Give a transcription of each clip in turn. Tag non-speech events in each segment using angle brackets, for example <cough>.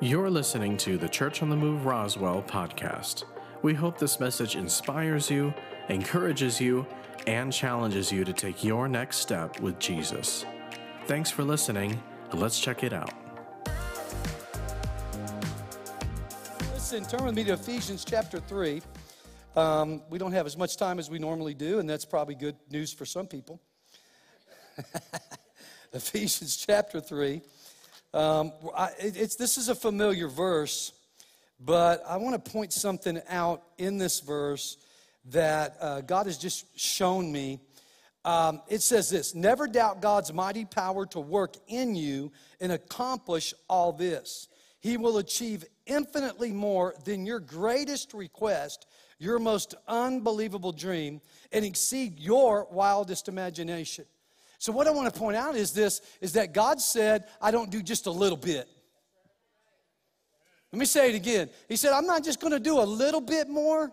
You're listening to the Church on the Move Roswell podcast. We hope this message inspires you, encourages you, and challenges you to take your next step with Jesus. Thanks for listening. Let's check it out. Listen, turn with me to Ephesians chapter 3. Um, we don't have as much time as we normally do, and that's probably good news for some people. <laughs> Ephesians chapter 3. Um, I, it's, this is a familiar verse, but I want to point something out in this verse that uh, God has just shown me. Um, it says this Never doubt God's mighty power to work in you and accomplish all this. He will achieve infinitely more than your greatest request, your most unbelievable dream, and exceed your wildest imagination. So what I want to point out is this is that God said, I don't do just a little bit. Let me say it again. He said, I'm not just going to do a little bit more.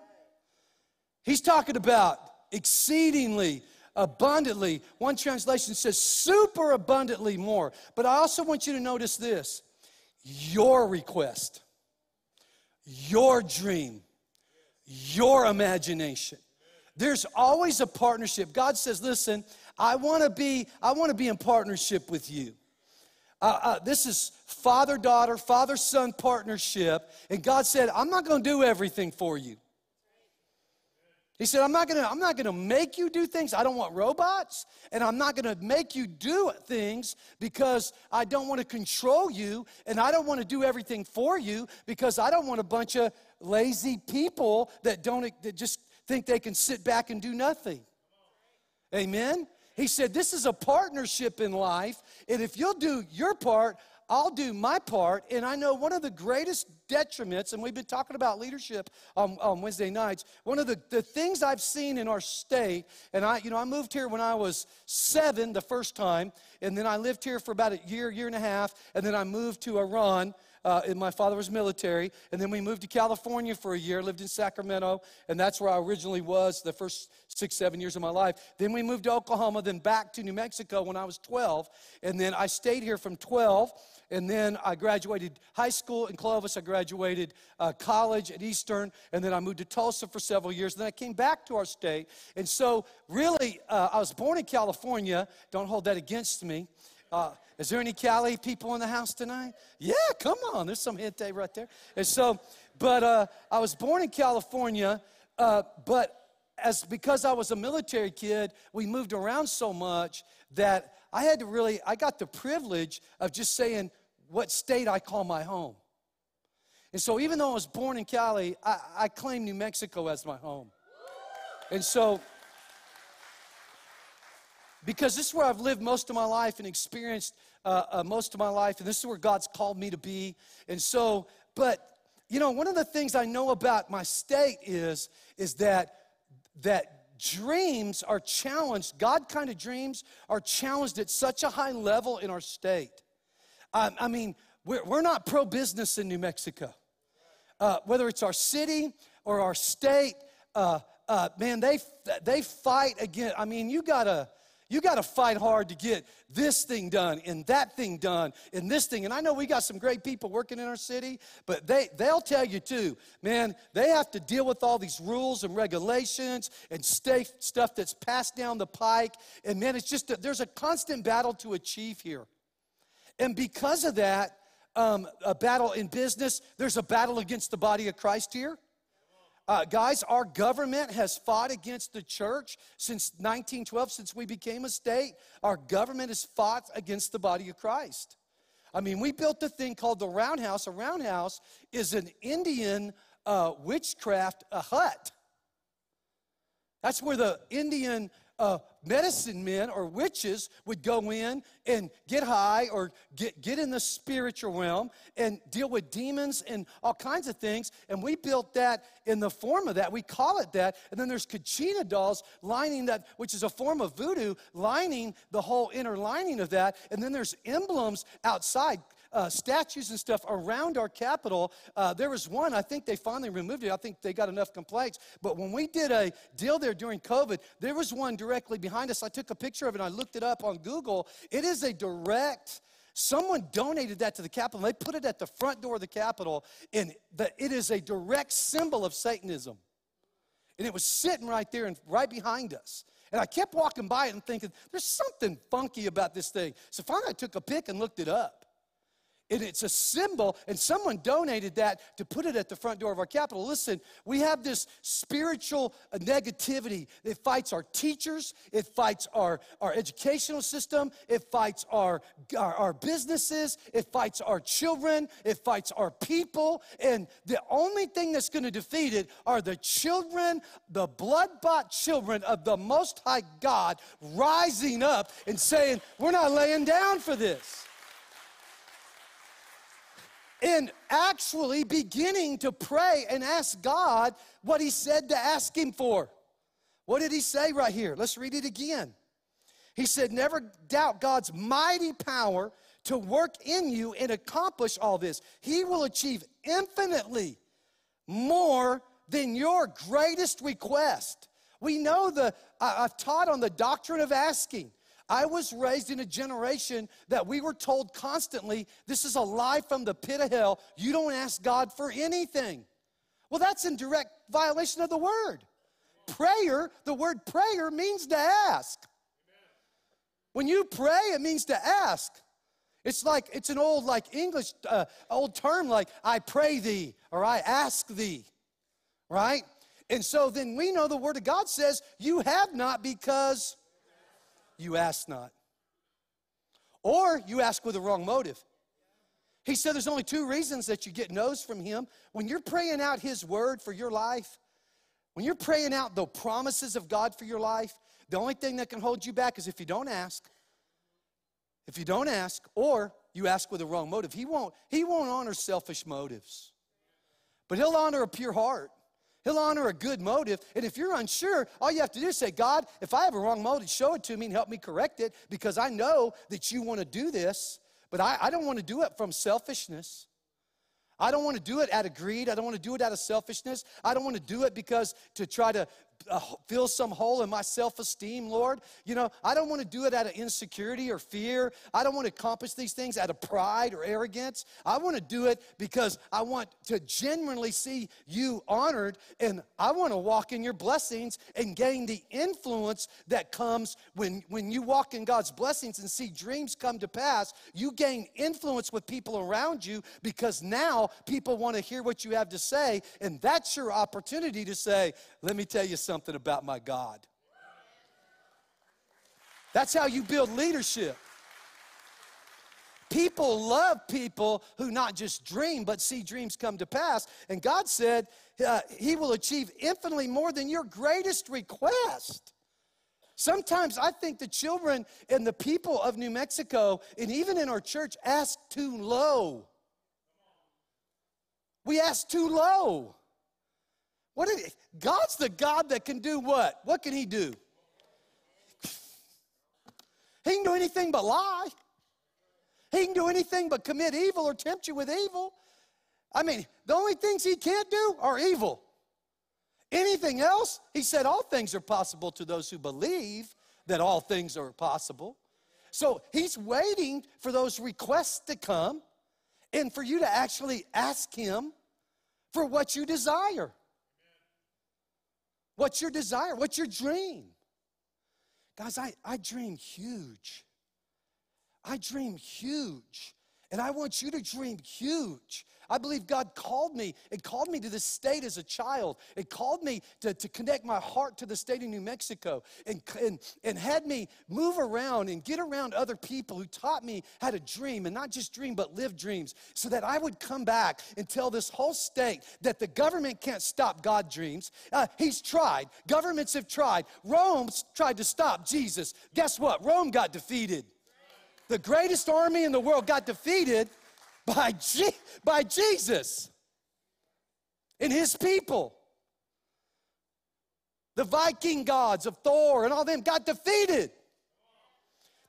He's talking about exceedingly abundantly. One translation says super abundantly more. But I also want you to notice this your request, your dream, your imagination. There's always a partnership. God says, listen, I want to be I want to be in partnership with you. Uh, uh, this is father daughter, father son partnership, and God said, "I'm not going to do everything for you." He said, I'm not gonna, I'm not gonna make you do things. I don't want robots, and I'm not gonna make you do things because I don't want to control you, and I don't want to do everything for you because I don't want a bunch of lazy people that don't that just think they can sit back and do nothing. Amen. He said, This is a partnership in life, and if you'll do your part, I'll do my part. And I know one of the greatest detriments, and we've been talking about leadership on, on Wednesday nights, one of the, the things I've seen in our state, and I, you know, I moved here when I was seven the first time, and then I lived here for about a year, year and a half, and then I moved to Iran uh, and my father was military. And then we moved to California for a year, lived in Sacramento, and that's where I originally was the first six, seven years of my life. Then we moved to Oklahoma, then back to New Mexico when I was 12. And then I stayed here from 12 and then I graduated high school in Clovis. I graduated uh, college at Eastern, and then I moved to Tulsa for several years. Then I came back to our state, and so really, uh, I was born in California. Don't hold that against me. Uh, is there any Cali people in the house tonight? Yeah, come on. There's some gente right there. And so, but uh, I was born in California, uh, but as because I was a military kid, we moved around so much that I had to really, I got the privilege of just saying what state I call my home. And so even though I was born in Cali, I, I claim New Mexico as my home. And so because this is where I've lived most of my life and experienced uh, uh, most of my life, and this is where God's called me to be. And so, but you know, one of the things I know about my state is is that that dreams are challenged. God kind of dreams are challenged at such a high level in our state. Um, I mean, we're, we're not pro business in New Mexico. Uh, whether it's our city or our state, uh, uh, man, they they fight again. I mean, you gotta you got to fight hard to get this thing done and that thing done and this thing. And I know we got some great people working in our city, but they, they'll tell you too, man, they have to deal with all these rules and regulations and state stuff that's passed down the pike. And man, it's just, a, there's a constant battle to achieve here. And because of that, um, a battle in business, there's a battle against the body of Christ here. Uh, guys, our government has fought against the church since 1912, since we became a state. Our government has fought against the body of Christ. I mean, we built a thing called the roundhouse. A roundhouse is an Indian uh, witchcraft a hut. That's where the Indian uh, medicine men or witches would go in and get high or get, get in the spiritual realm and deal with demons and all kinds of things. And we built that in the form of that. We call it that. And then there's Kachina dolls lining that, which is a form of voodoo, lining the whole inner lining of that. And then there's emblems outside uh, statues and stuff around our Capitol. Uh, there was one, I think they finally removed it. I think they got enough complaints. But when we did a deal there during COVID, there was one directly behind us. I took a picture of it and I looked it up on Google. It is a direct Someone donated that to the Capitol. They put it at the front door of the Capitol, and the, it is a direct symbol of Satanism. And it was sitting right there and right behind us. And I kept walking by it and thinking, there's something funky about this thing. So finally I took a pic and looked it up and it's a symbol, and someone donated that to put it at the front door of our Capitol. Listen, we have this spiritual negativity. It fights our teachers, it fights our, our educational system, it fights our, our, our businesses, it fights our children, it fights our people. And the only thing that's going to defeat it are the children, the blood bought children of the Most High God rising up and saying, We're not laying down for this and actually beginning to pray and ask God what He said to ask Him for. What did He say right here? Let's read it again. He said, Never doubt God's mighty power to work in you and accomplish all this. He will achieve infinitely more than your greatest request. We know the, I've taught on the doctrine of asking. I was raised in a generation that we were told constantly, this is a lie from the pit of hell. You don't ask God for anything. Well, that's in direct violation of the word. Prayer, the word prayer means to ask. When you pray, it means to ask. It's like, it's an old, like English, uh, old term like, I pray thee or I ask thee, right? And so then we know the Word of God says, You have not because you ask not. Or you ask with the wrong motive. He said there's only two reasons that you get no's from him. When you're praying out his word for your life, when you're praying out the promises of God for your life, the only thing that can hold you back is if you don't ask. If you don't ask, or you ask with the wrong motive. He won't, he won't honor selfish motives. But he'll honor a pure heart. He'll honor a good motive. And if you're unsure, all you have to do is say, God, if I have a wrong motive, show it to me and help me correct it because I know that you want to do this, but I, I don't want to do it from selfishness. I don't want to do it out of greed. I don't want to do it out of selfishness. I don't want to do it because to try to fill some hole in my self esteem, Lord. You know, I don't want to do it out of insecurity or fear. I don't want to accomplish these things out of pride or arrogance. I want to do it because I want to genuinely see you honored and I want to walk in your blessings and gain the influence that comes when, when you walk in God's blessings and see dreams come to pass. You gain influence with people around you because now people want to hear what you have to say, and that's your opportunity to say, Let me tell you something something about my God. That's how you build leadership. People love people who not just dream, but see dreams come to pass. And God said uh, He will achieve infinitely more than your greatest request. Sometimes I think the children and the people of New Mexico, and even in our church, ask too low. We ask too low. What did God's the God that can do what? What can he do? He can do anything but lie. He can do anything but commit evil or tempt you with evil. I mean, the only things he can't do are evil. Anything else, he said, all things are possible to those who believe that all things are possible. So he's waiting for those requests to come and for you to actually ask him for what you desire. What's your desire? What's your dream? Guys, I, I dream huge. I dream huge. And I want you to dream huge. I believe God called me It called me to this state as a child. It called me to, to connect my heart to the state of New Mexico and, and, and had me move around and get around other people who taught me how to dream and not just dream, but live dreams so that I would come back and tell this whole state that the government can't stop God dreams. Uh, he's tried. Governments have tried. Rome's tried to stop Jesus. Guess what? Rome got defeated. The greatest army in the world got defeated by, Je- by Jesus and his people. The Viking gods of Thor and all them got defeated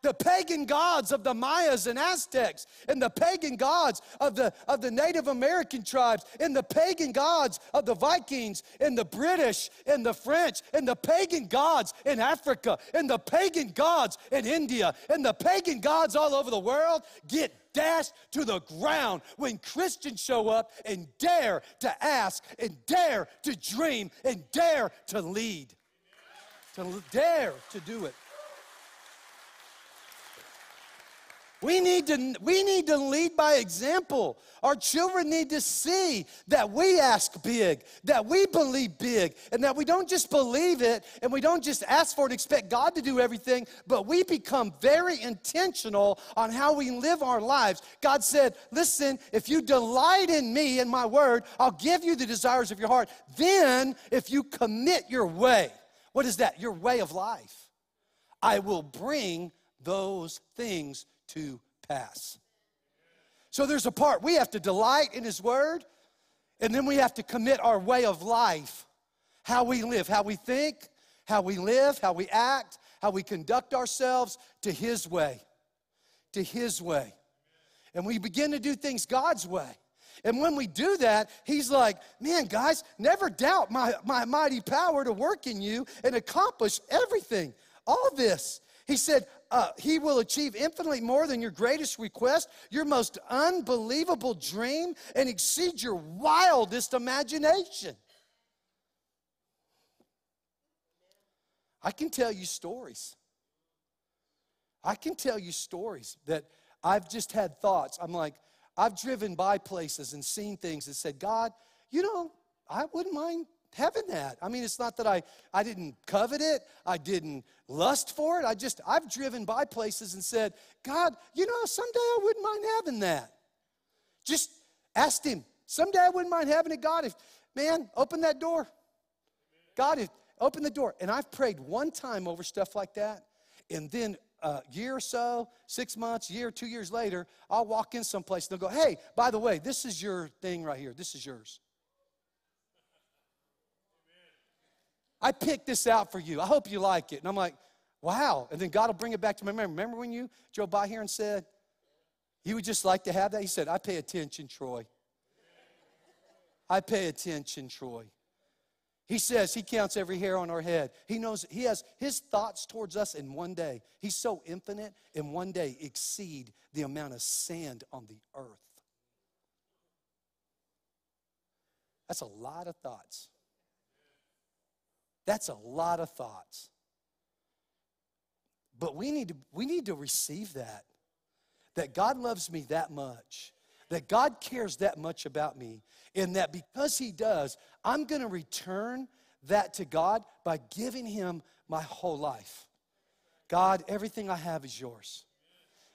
the pagan gods of the Mayas and Aztecs, and the pagan gods of the, of the Native American tribes, and the pagan gods of the Vikings, and the British, and the French, and the pagan gods in Africa, and the pagan gods in India, and the pagan gods all over the world get dashed to the ground when Christians show up and dare to ask and dare to dream and dare to lead. To dare to do it. We need, to, we need to lead by example. Our children need to see that we ask big, that we believe big, and that we don't just believe it and we don't just ask for it expect God to do everything, but we become very intentional on how we live our lives. God said, Listen, if you delight in me and my word, I'll give you the desires of your heart. Then, if you commit your way, what is that? Your way of life. I will bring those things to pass. So there's a part we have to delight in His Word, and then we have to commit our way of life, how we live, how we think, how we live, how we act, how we conduct ourselves to His way, to His way. And we begin to do things God's way. And when we do that, he's like, man, guys, never doubt my, my mighty power to work in you and accomplish everything. All this. He said, uh, he will achieve infinitely more than your greatest request, your most unbelievable dream, and exceed your wildest imagination. I can tell you stories. I can tell you stories that I've just had thoughts. I'm like, I've driven by places and seen things and said, God, you know, I wouldn't mind having that. I mean, it's not that I, I didn't covet it, I didn't lust for it. I just, I've driven by places and said, God, you know, someday I wouldn't mind having that. Just asked Him, someday I wouldn't mind having it. God, if, man, open that door. God, if, open the door. And I've prayed one time over stuff like that, and then a year or so, six months, year, two years later, I'll walk in someplace and they'll go, hey, by the way, this is your thing right here. This is yours. I picked this out for you. I hope you like it. And I'm like, wow. And then God will bring it back to my memory. Remember when you drove by here and said, you would just like to have that? He said, I pay attention, Troy. I pay attention, Troy. He says he counts every hair on our head. He knows he has his thoughts towards us in one day. He's so infinite, in one day exceed the amount of sand on the earth. That's a lot of thoughts. That's a lot of thoughts. But we need to, we need to receive that. That God loves me that much. That God cares that much about me. And that because He does, I'm going to return that to God by giving Him my whole life. God, everything I have is yours.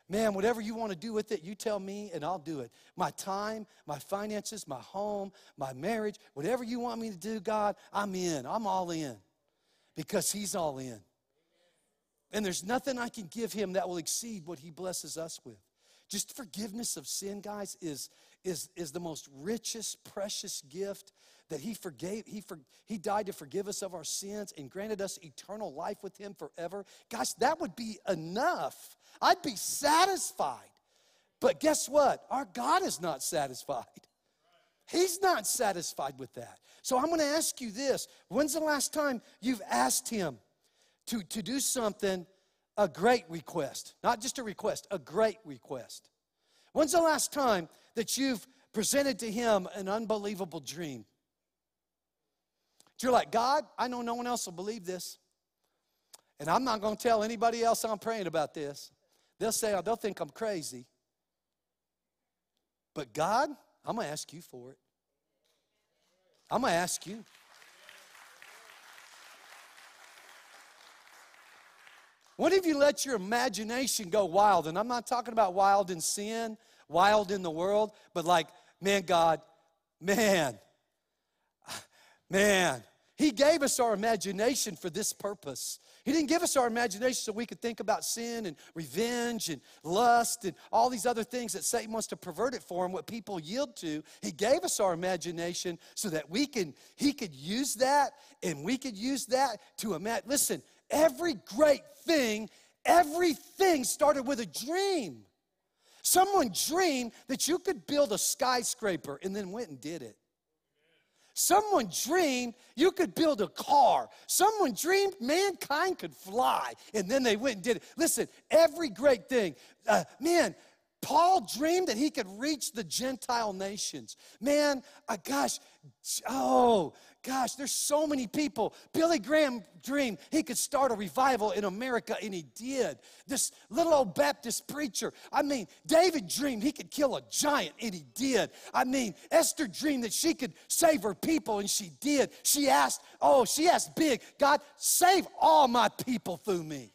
Man, whatever you want to do with it, you tell me and I'll do it. My time, my finances, my home, my marriage, whatever you want me to do, God, I'm in. I'm all in because He's all in. And there's nothing I can give Him that will exceed what He blesses us with. Just forgiveness of sin, guys, is, is, is the most richest, precious gift that he forgave he, for, he died to forgive us of our sins and granted us eternal life with him forever gosh that would be enough I'd be satisfied. But guess what? Our God is not satisfied. He's not satisfied with that. So I'm going to ask you this when's the last time you've asked Him to, to do something, a great request? Not just a request, a great request. When's the last time that you've presented to Him an unbelievable dream? You're like, God, I know no one else will believe this. And I'm not going to tell anybody else I'm praying about this. They'll say, they'll think I'm crazy. But God, I'm going to ask you for it. I'm going to ask you. What if you let your imagination go wild? And I'm not talking about wild in sin, wild in the world, but like, man, God, man, man, He gave us our imagination for this purpose. He didn't give us our imagination so we could think about sin and revenge and lust and all these other things that Satan wants to pervert it for and what people yield to. He gave us our imagination so that we can, he could use that and we could use that to imagine. Listen, every great thing, everything started with a dream. Someone dreamed that you could build a skyscraper and then went and did it. Someone dreamed you could build a car. Someone dreamed mankind could fly, and then they went and did it. Listen, every great thing, uh, man, Paul dreamed that he could reach the Gentile nations. Man, uh, gosh, oh, gosh, there's so many people. Billy Graham dreamed he could start a revival in America, and he did. This little old Baptist preacher, I mean, David dreamed he could kill a giant, and he did. I mean, Esther dreamed that she could save her people, and she did. She asked, oh, she asked big, God, save all my people through me.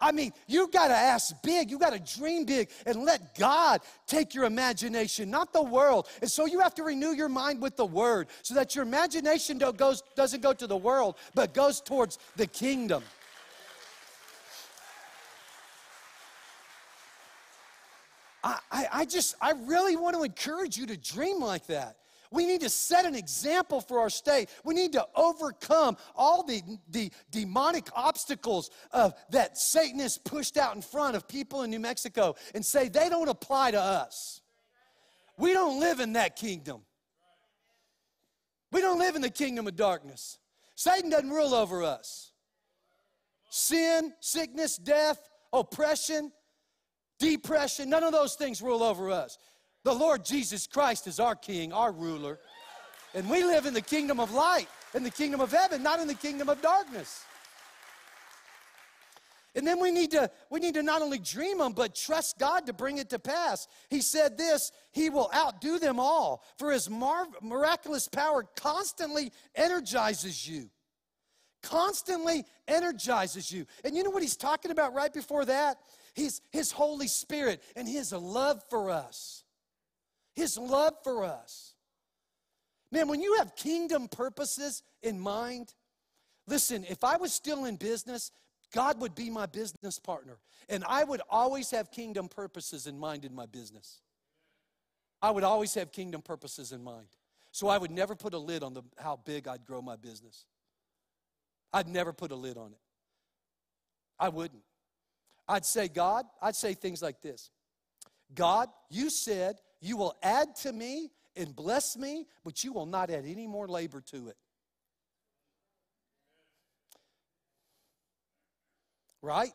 I mean, you got to ask big, you got to dream big, and let God take your imagination, not the world. And so you have to renew your mind with the Word so that your imagination don't goes, doesn't go to the world, but goes towards the kingdom. I, I, I just, I really want to encourage you to dream like that. We need to set an example for our state. We need to overcome all the, the demonic obstacles of, that Satan has pushed out in front of people in New Mexico and say they don't apply to us. We don't live in that kingdom. We don't live in the kingdom of darkness. Satan doesn't rule over us. Sin, sickness, death, oppression, depression, none of those things rule over us. The Lord Jesus Christ is our King, our ruler. And we live in the kingdom of light, in the kingdom of heaven, not in the kingdom of darkness. And then we need to we need to not only dream them but trust God to bring it to pass. He said this, he will outdo them all for his mar- miraculous power constantly energizes you. Constantly energizes you. And you know what he's talking about right before that? He's his Holy Spirit and his love for us. His love for us. Man, when you have kingdom purposes in mind, listen, if I was still in business, God would be my business partner. And I would always have kingdom purposes in mind in my business. I would always have kingdom purposes in mind. So I would never put a lid on the, how big I'd grow my business. I'd never put a lid on it. I wouldn't. I'd say, God, I'd say things like this God, you said you will add to me and bless me, but you will not add any more labor to it. Right?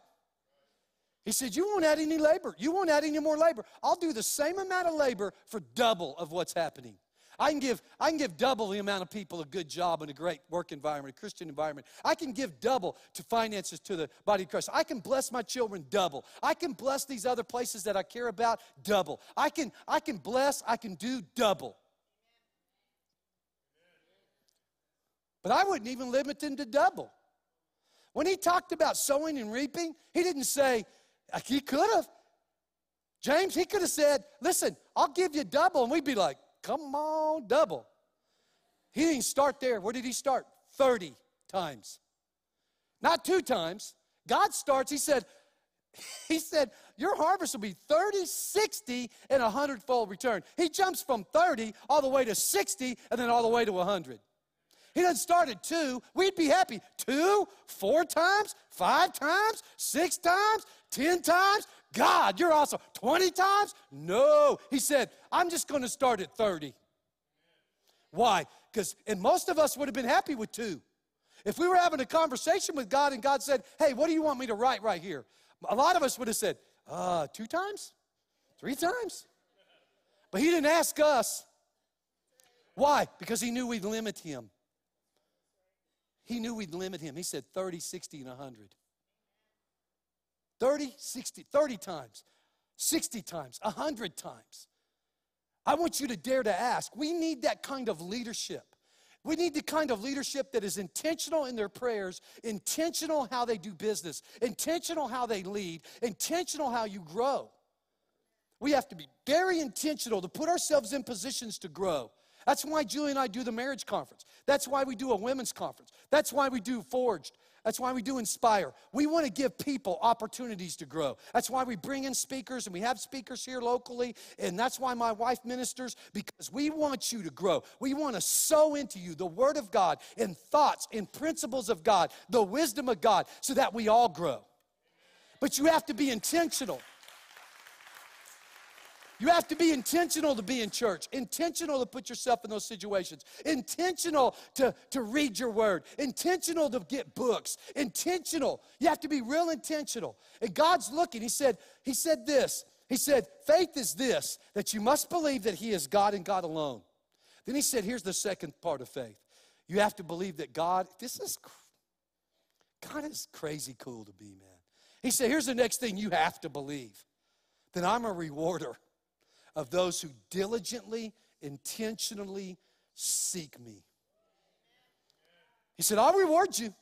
He said, You won't add any labor. You won't add any more labor. I'll do the same amount of labor for double of what's happening. I can give, I can give double the amount of people a good job and a great work environment, a Christian environment. I can give double to finances to the body of Christ. I can bless my children double. I can bless these other places that I care about double. I can, I can bless, I can do double. But I wouldn't even limit them to double. When he talked about sowing and reaping, he didn't say, he could have. James, he could have said, listen, I'll give you double. And we'd be like, Come on, double. He didn't start there. Where did he start? 30 times. Not two times. God starts, he said, <laughs> he said, Your harvest will be 30, 60, and a hundredfold return. He jumps from 30 all the way to 60 and then all the way to 100. He doesn't start at two. We'd be happy. Two, four times, five times, six times, ten times. God, you're awesome. 20 times? No. He said, I'm just going to start at 30. Why? Because, and most of us would have been happy with two. If we were having a conversation with God and God said, Hey, what do you want me to write right here? A lot of us would have said, uh, Two times? Three times? But He didn't ask us. Why? Because He knew we'd limit Him. He knew we'd limit Him. He said 30, 60, and 100. 30, 60, 30 times, 60 times, 100 times. I want you to dare to ask. We need that kind of leadership. We need the kind of leadership that is intentional in their prayers, intentional how they do business, intentional how they lead, intentional how you grow. We have to be very intentional to put ourselves in positions to grow. That's why Julie and I do the marriage conference. That's why we do a women's conference. That's why we do Forged. That's why we do Inspire. We want to give people opportunities to grow. That's why we bring in speakers and we have speakers here locally. And that's why my wife ministers because we want you to grow. We want to sow into you the Word of God and thoughts and principles of God, the wisdom of God, so that we all grow. But you have to be intentional. You have to be intentional to be in church, intentional to put yourself in those situations, intentional to, to read your word, intentional to get books, intentional. You have to be real intentional. And God's looking. He said, He said this. He said, faith is this, that you must believe that He is God and God alone. Then he said, here's the second part of faith. You have to believe that God, this is, God is crazy cool to be, man. He said, here's the next thing you have to believe that I'm a rewarder of those who diligently, intentionally seek me. He said, I'll reward you.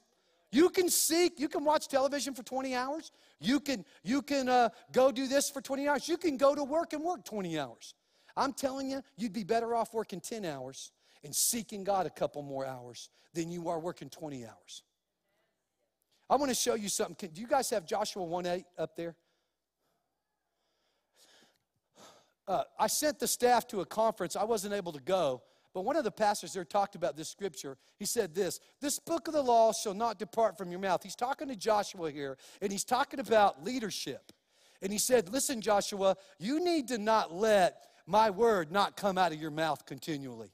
You can seek, you can watch television for 20 hours. You can, you can uh, go do this for 20 hours. You can go to work and work 20 hours. I'm telling you, you'd be better off working 10 hours and seeking God a couple more hours than you are working 20 hours. I want to show you something. Can, do you guys have Joshua 1 8 up there? Uh, I sent the staff to a conference. I wasn't able to go, but one of the pastors there talked about this scripture. He said this This book of the law shall not depart from your mouth. He's talking to Joshua here, and he's talking about leadership. And he said, Listen, Joshua, you need to not let my word not come out of your mouth continually.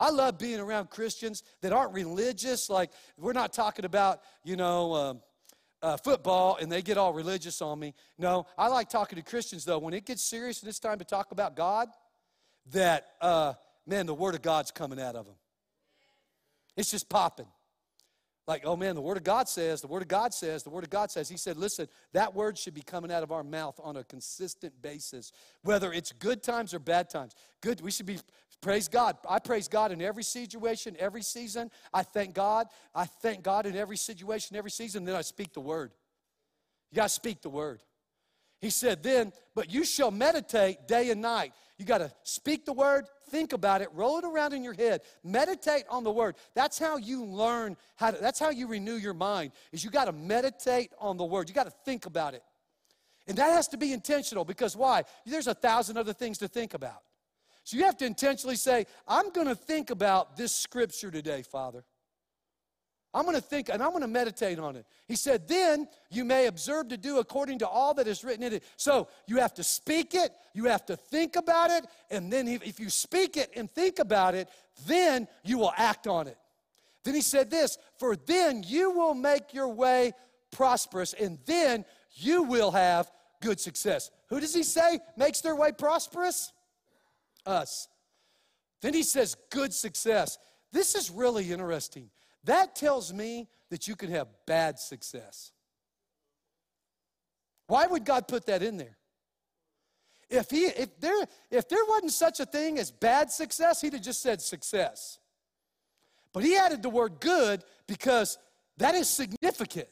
I love being around Christians that aren't religious. Like, we're not talking about, you know, um, uh, football and they get all religious on me. No, I like talking to Christians, though. When it gets serious and it's time to talk about God, that, uh, man, the Word of God's coming out of them. It's just popping. Like, oh man, the Word of God says, the Word of God says, the Word of God says. He said, listen, that word should be coming out of our mouth on a consistent basis, whether it's good times or bad times. Good, we should be, praise God. I praise God in every situation, every season. I thank God. I thank God in every situation, every season. Then I speak the Word. You got to speak the Word. He said, then, but you shall meditate day and night. You got to speak the word, think about it, roll it around in your head, meditate on the word. That's how you learn how to, that's how you renew your mind, is you got to meditate on the word. You got to think about it. And that has to be intentional because why? There's a thousand other things to think about. So you have to intentionally say, I'm going to think about this scripture today, Father. I'm going to think and I'm going to meditate on it. He said, Then you may observe to do according to all that is written in it. So you have to speak it, you have to think about it, and then if you speak it and think about it, then you will act on it. Then he said this For then you will make your way prosperous, and then you will have good success. Who does he say makes their way prosperous? Us. Then he says, Good success. This is really interesting. That tells me that you can have bad success. Why would God put that in there? If, he, if, there, if there wasn't such a thing as bad success, he'd have just said success. But he added the word good because that is significant.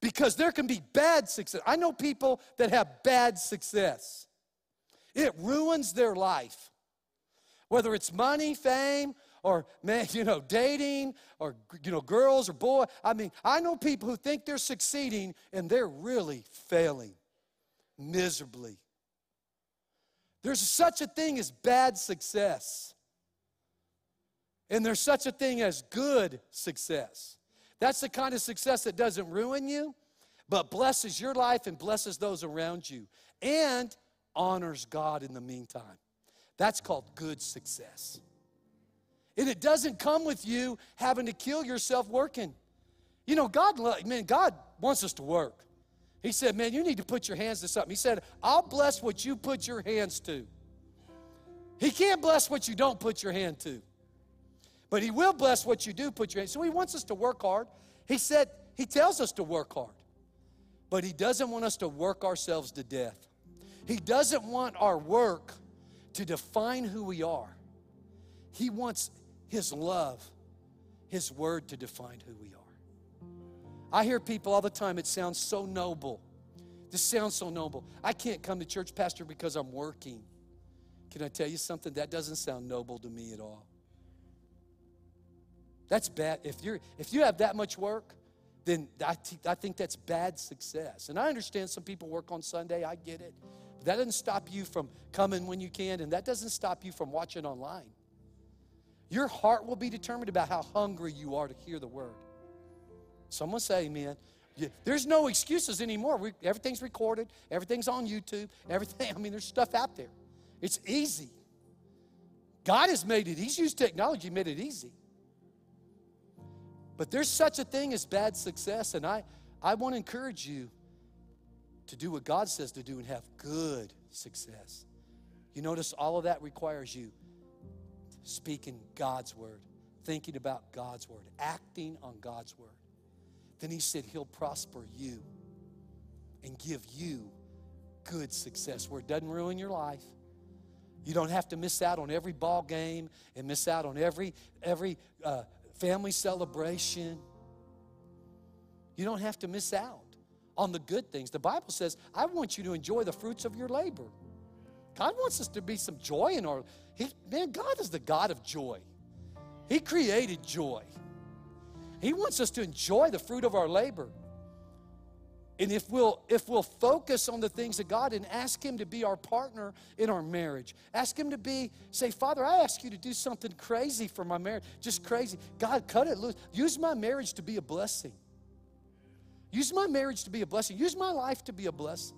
Because there can be bad success. I know people that have bad success, it ruins their life. Whether it's money, fame, or man, <laughs> you know, dating or you know, girls or boy. I mean, I know people who think they're succeeding and they're really failing miserably. There's such a thing as bad success. And there's such a thing as good success. That's the kind of success that doesn't ruin you, but blesses your life and blesses those around you and honors God in the meantime. That's called good success. And it doesn't come with you having to kill yourself working. You know, God, man, God wants us to work. He said, man, you need to put your hands to something. He said, I'll bless what you put your hands to. He can't bless what you don't put your hand to. But he will bless what you do put your hand. So he wants us to work hard. He said, he tells us to work hard. But he doesn't want us to work ourselves to death. He doesn't want our work to define who we are. He wants his love, His word to define who we are. I hear people all the time, it sounds so noble. This sounds so noble. I can't come to church, Pastor, because I'm working. Can I tell you something? That doesn't sound noble to me at all. That's bad. If, you're, if you have that much work, then I, I think that's bad success. And I understand some people work on Sunday, I get it. That doesn't stop you from coming when you can, and that doesn't stop you from watching online. Your heart will be determined about how hungry you are to hear the word. Someone say amen. There's no excuses anymore. We, everything's recorded, everything's on YouTube, everything. <laughs> I mean, there's stuff out there. It's easy. God has made it, He's used technology, made it easy. But there's such a thing as bad success, and I, I want to encourage you to do what God says to do and have good success. You notice all of that requires you speaking God's word, thinking about God's word, acting on God's word. Then he said he'll prosper you and give you good success where it doesn't ruin your life. You don't have to miss out on every ball game and miss out on every every uh, family celebration. You don't have to miss out on the good things. The Bible says, "I want you to enjoy the fruits of your labor." God wants us to be some joy in our. He, man, God is the God of joy. He created joy. He wants us to enjoy the fruit of our labor. And if we'll if we'll focus on the things of God and ask him to be our partner in our marriage. Ask him to be say, "Father, I ask you to do something crazy for my marriage. Just crazy. God, cut it loose. Use my marriage to be a blessing. Use my marriage to be a blessing. Use my life to be a blessing."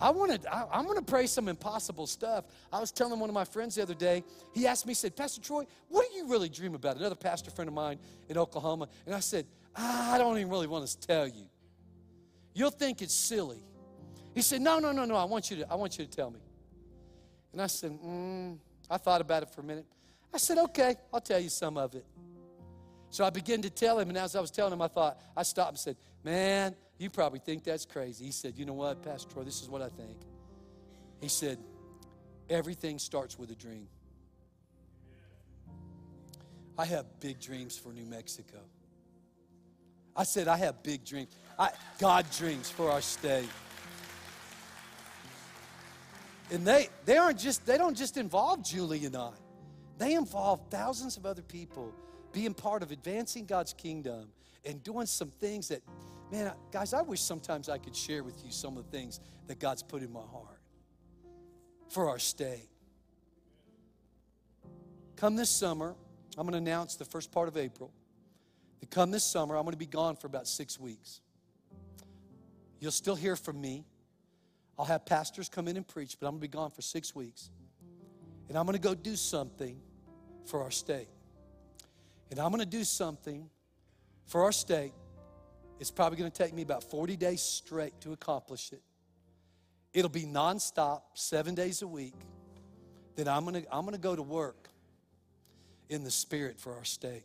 I wanted, I, I'm going to pray some impossible stuff. I was telling one of my friends the other day, he asked me, he said, Pastor Troy, what do you really dream about? Another pastor friend of mine in Oklahoma. And I said, I don't even really want to tell you. You'll think it's silly. He said, No, no, no, no. I want you to, I want you to tell me. And I said, mm, I thought about it for a minute. I said, Okay, I'll tell you some of it. So I began to tell him, and as I was telling him, I thought, I stopped and said, Man, you probably think that's crazy. He said, You know what, Pastor Troy, this is what I think. He said, Everything starts with a dream. I have big dreams for New Mexico. I said, I have big dreams. I, God dreams for our state. And they, they aren't just, they don't just involve Julie and I. They involve thousands of other people being part of advancing God's kingdom and doing some things that, man, guys, I wish sometimes I could share with you some of the things that God's put in my heart for our state. Come this summer, I'm going to announce the first part of April. To come this summer, I'm going to be gone for about six weeks. You'll still hear from me. I'll have pastors come in and preach, but I'm going to be gone for six weeks. And I'm going to go do something for our state. And I'm going to do something for our state. It's probably going to take me about 40 days straight to accomplish it. It'll be nonstop, seven days a week. Then I'm going to, I'm going to go to work in the spirit for our state.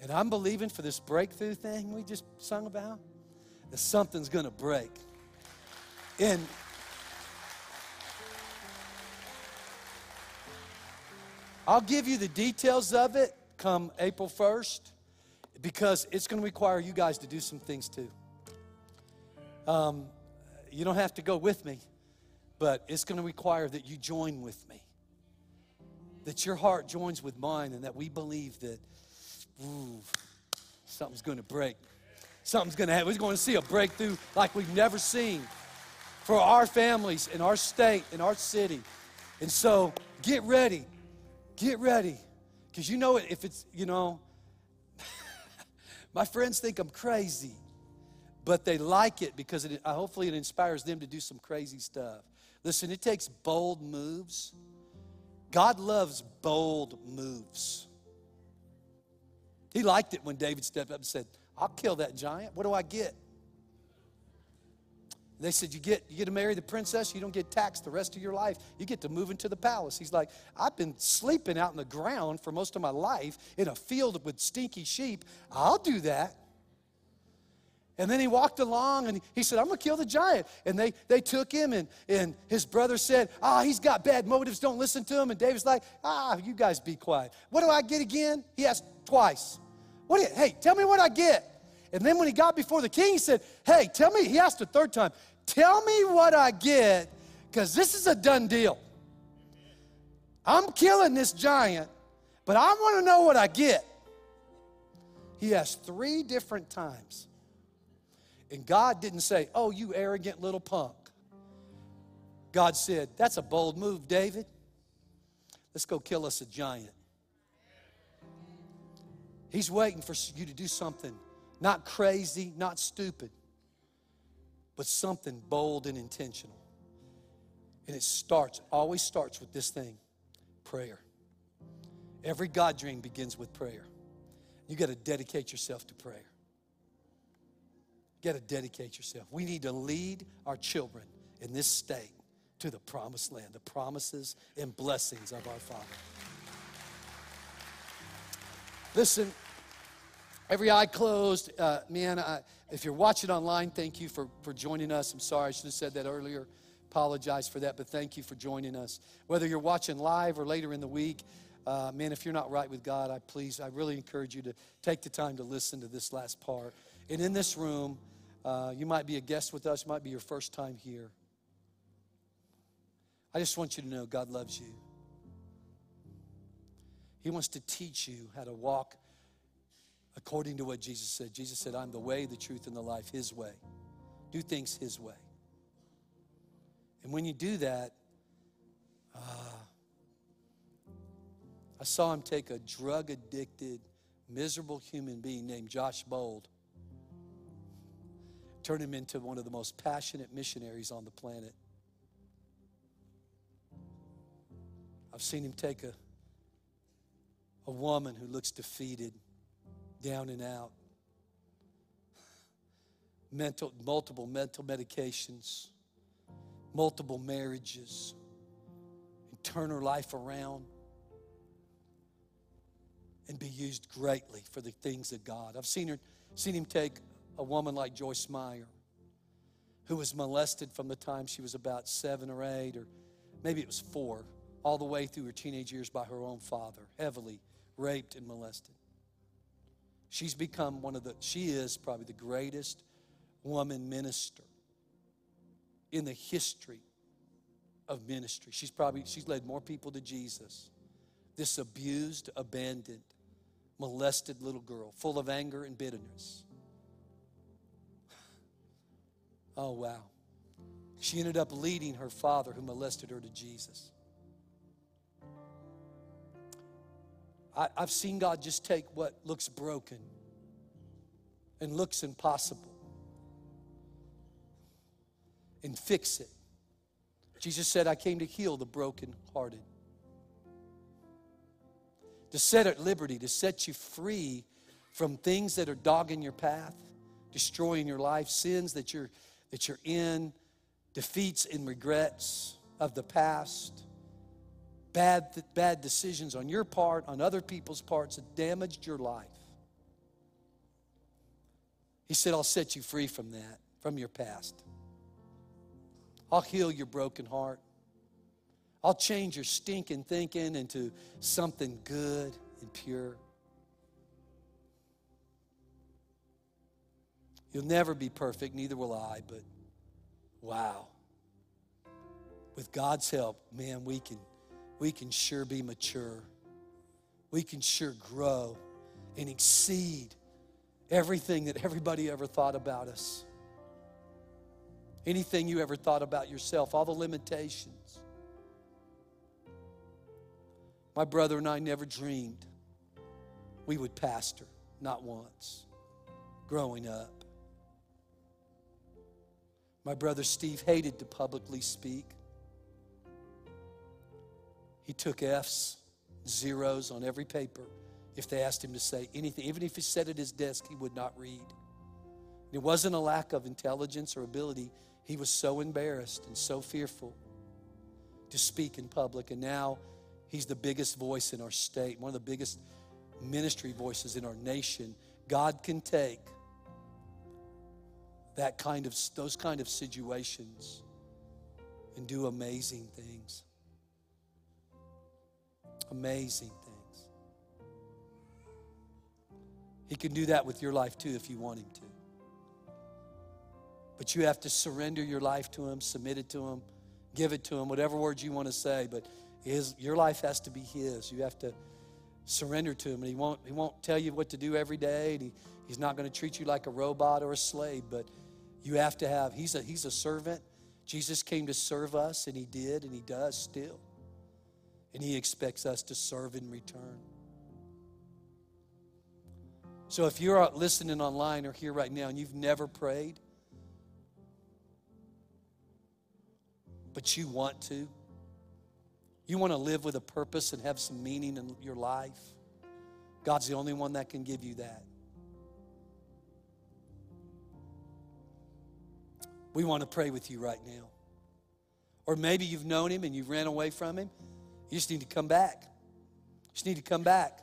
And I'm believing for this breakthrough thing we just sung about that something's going to break. And I'll give you the details of it come April 1st because it's going to require you guys to do some things too. Um, you don't have to go with me, but it's going to require that you join with me. That your heart joins with mine and that we believe that ooh, something's going to break. Something's going to happen. We're going to see a breakthrough like we've never seen for our families in our state, in our city. And so get ready. Get ready. Because you know, if it's, you know, <laughs> my friends think I'm crazy, but they like it because it, hopefully it inspires them to do some crazy stuff. Listen, it takes bold moves. God loves bold moves. He liked it when David stepped up and said, I'll kill that giant. What do I get? They said, you get, you get to marry the princess, you don't get taxed the rest of your life. You get to move into the palace. He's like, I've been sleeping out in the ground for most of my life in a field with stinky sheep. I'll do that. And then he walked along and he said, I'm to kill the giant. And they, they took him, and, and his brother said, Ah, he's got bad motives. Don't listen to him. And David's like, Ah, you guys be quiet. What do I get again? He asked twice. What do you, hey, tell me what I get. And then when he got before the king, he said, Hey, tell me, he asked a third time, Tell me what I get, because this is a done deal. I'm killing this giant, but I want to know what I get. He asked three different times. And God didn't say, Oh, you arrogant little punk. God said, That's a bold move, David. Let's go kill us a giant. He's waiting for you to do something not crazy, not stupid, but something bold and intentional. And it starts, always starts with this thing prayer. Every God dream begins with prayer. You got to dedicate yourself to prayer. You got to dedicate yourself. We need to lead our children in this state to the promised land, the promises and blessings of our Father. Listen, every eye closed. Uh, man, I, if you're watching online, thank you for, for joining us. I'm sorry, I should have said that earlier. Apologize for that, but thank you for joining us. Whether you're watching live or later in the week, uh, man, if you're not right with God, I please, I really encourage you to take the time to listen to this last part. And in this room, uh, you might be a guest with us, might be your first time here. I just want you to know God loves you. He wants to teach you how to walk according to what Jesus said. Jesus said, I'm the way, the truth, and the life, His way. Do things His way. And when you do that, uh, I saw him take a drug addicted, miserable human being named Josh Bold, turn him into one of the most passionate missionaries on the planet. I've seen him take a, a woman who looks defeated, down and out, mental, multiple mental medications, multiple marriages, and turn her life around and be used greatly for the things of God. I've seen her, seen him take a woman like Joyce Meyer, who was molested from the time she was about seven or eight, or maybe it was four, all the way through her teenage years by her own father, heavily raped and molested. She's become one of the, she is probably the greatest woman minister in the history of ministry. She's probably, she's led more people to Jesus. This abused, abandoned, molested little girl, full of anger and bitterness. <sighs> Oh, wow. She ended up leading her father who molested her to Jesus. I, have seen God just take what looks broken and looks impossible and fix it. Jesus said, I came to heal the brokenhearted to set at liberty, to set you free from things that are dogging your path, destroying your life, sins that you're that you're in, defeats and regrets of the past, bad bad decisions on your part, on other people's parts that damaged your life. He said, I'll set you free from that, from your past. I'll heal your broken heart. I'll change your stinking thinking into something good and pure. You'll never be perfect, neither will I, but wow. With God's help, man, we can we can sure be mature. We can sure grow and exceed everything that everybody ever thought about us. Anything you ever thought about yourself, all the limitations. My brother and I never dreamed we would pastor, not once, growing up. My brother Steve hated to publicly speak. He took F's, zeros on every paper if they asked him to say anything. Even if he sat at his desk, he would not read. It wasn't a lack of intelligence or ability. He was so embarrassed and so fearful to speak in public. And now He's the biggest voice in our state, one of the biggest ministry voices in our nation. God can take that kind of those kind of situations and do amazing things. Amazing things. He can do that with your life too if you want him to. But you have to surrender your life to him, submit it to him, give it to him, whatever words you want to say, but his, your life has to be His. You have to surrender to Him. And He won't, he won't tell you what to do every day. And he, he's not going to treat you like a robot or a slave, but you have to have, he's a, he's a servant. Jesus came to serve us, and He did, and He does still. And He expects us to serve in return. So if you're listening online or here right now and you've never prayed, but you want to, you want to live with a purpose and have some meaning in your life? God's the only one that can give you that. we want to pray with you right now. Or maybe you've known him and you ran away from him. You just need to come back. You just need to come back.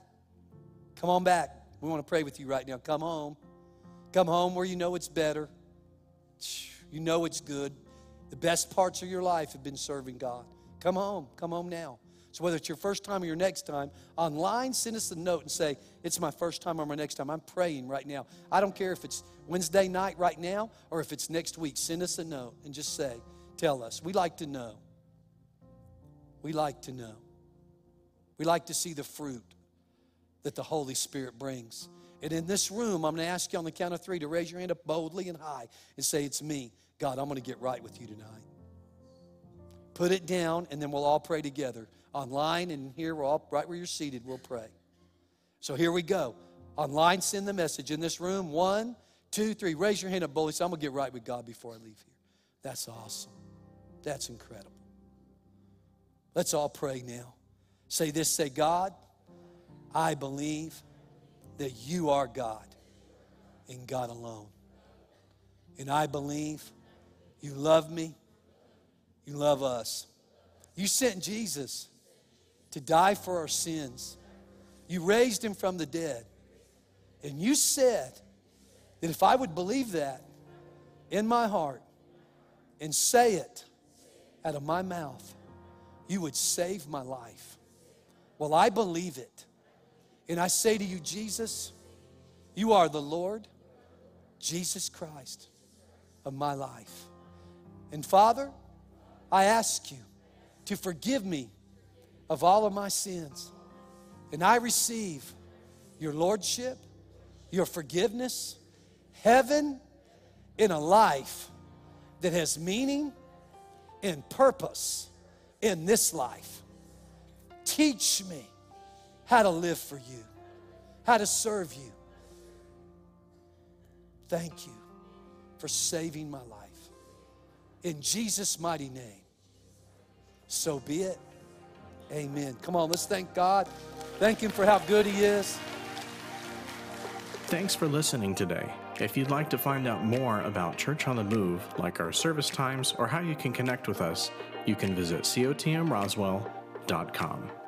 Come on back. We want to pray with you right now. Come home. Come home where you know it's better. You know it's good. The best parts of your life have been serving God. Come home. Come home now. So whether it's your first time or your next time, online, send us a note and say, it's my first time or my next time. I'm praying right now. I don't care if it's Wednesday night right now or if it's next week. Send us a note and just say, tell us. We like to know. We like to know. We like to see the fruit that the Holy Spirit brings. And in this room, I'm going to ask you on the count of three to raise your hand up boldly and high and say, It's me. God, I'm going to get right with you tonight. Put it down, and then we'll all pray together. Online and here, we're all right where you're seated, we'll pray. So here we go. Online, send the message. In this room, one, two, three. Raise your hand up boldly. I'm going to get right with God before I leave here. That's awesome. That's incredible. Let's all pray now. Say this say, God, I believe that you are God and God alone. And I believe you love me, you love us. You sent Jesus to die for our sins. You raised him from the dead. And you said that if I would believe that in my heart and say it out of my mouth, you would save my life. Well, I believe it. And I say to you, Jesus, you are the Lord, Jesus Christ of my life. And Father, I ask you to forgive me of all of my sins. And I receive your Lordship, your forgiveness, heaven in a life that has meaning and purpose in this life. Teach me how to live for you, how to serve you. Thank you for saving my life. In Jesus' mighty name. So be it. Amen. Come on, let's thank God. Thank Him for how good He is. Thanks for listening today. If you'd like to find out more about Church on the Move, like our service times or how you can connect with us, you can visit cotmroswell.com.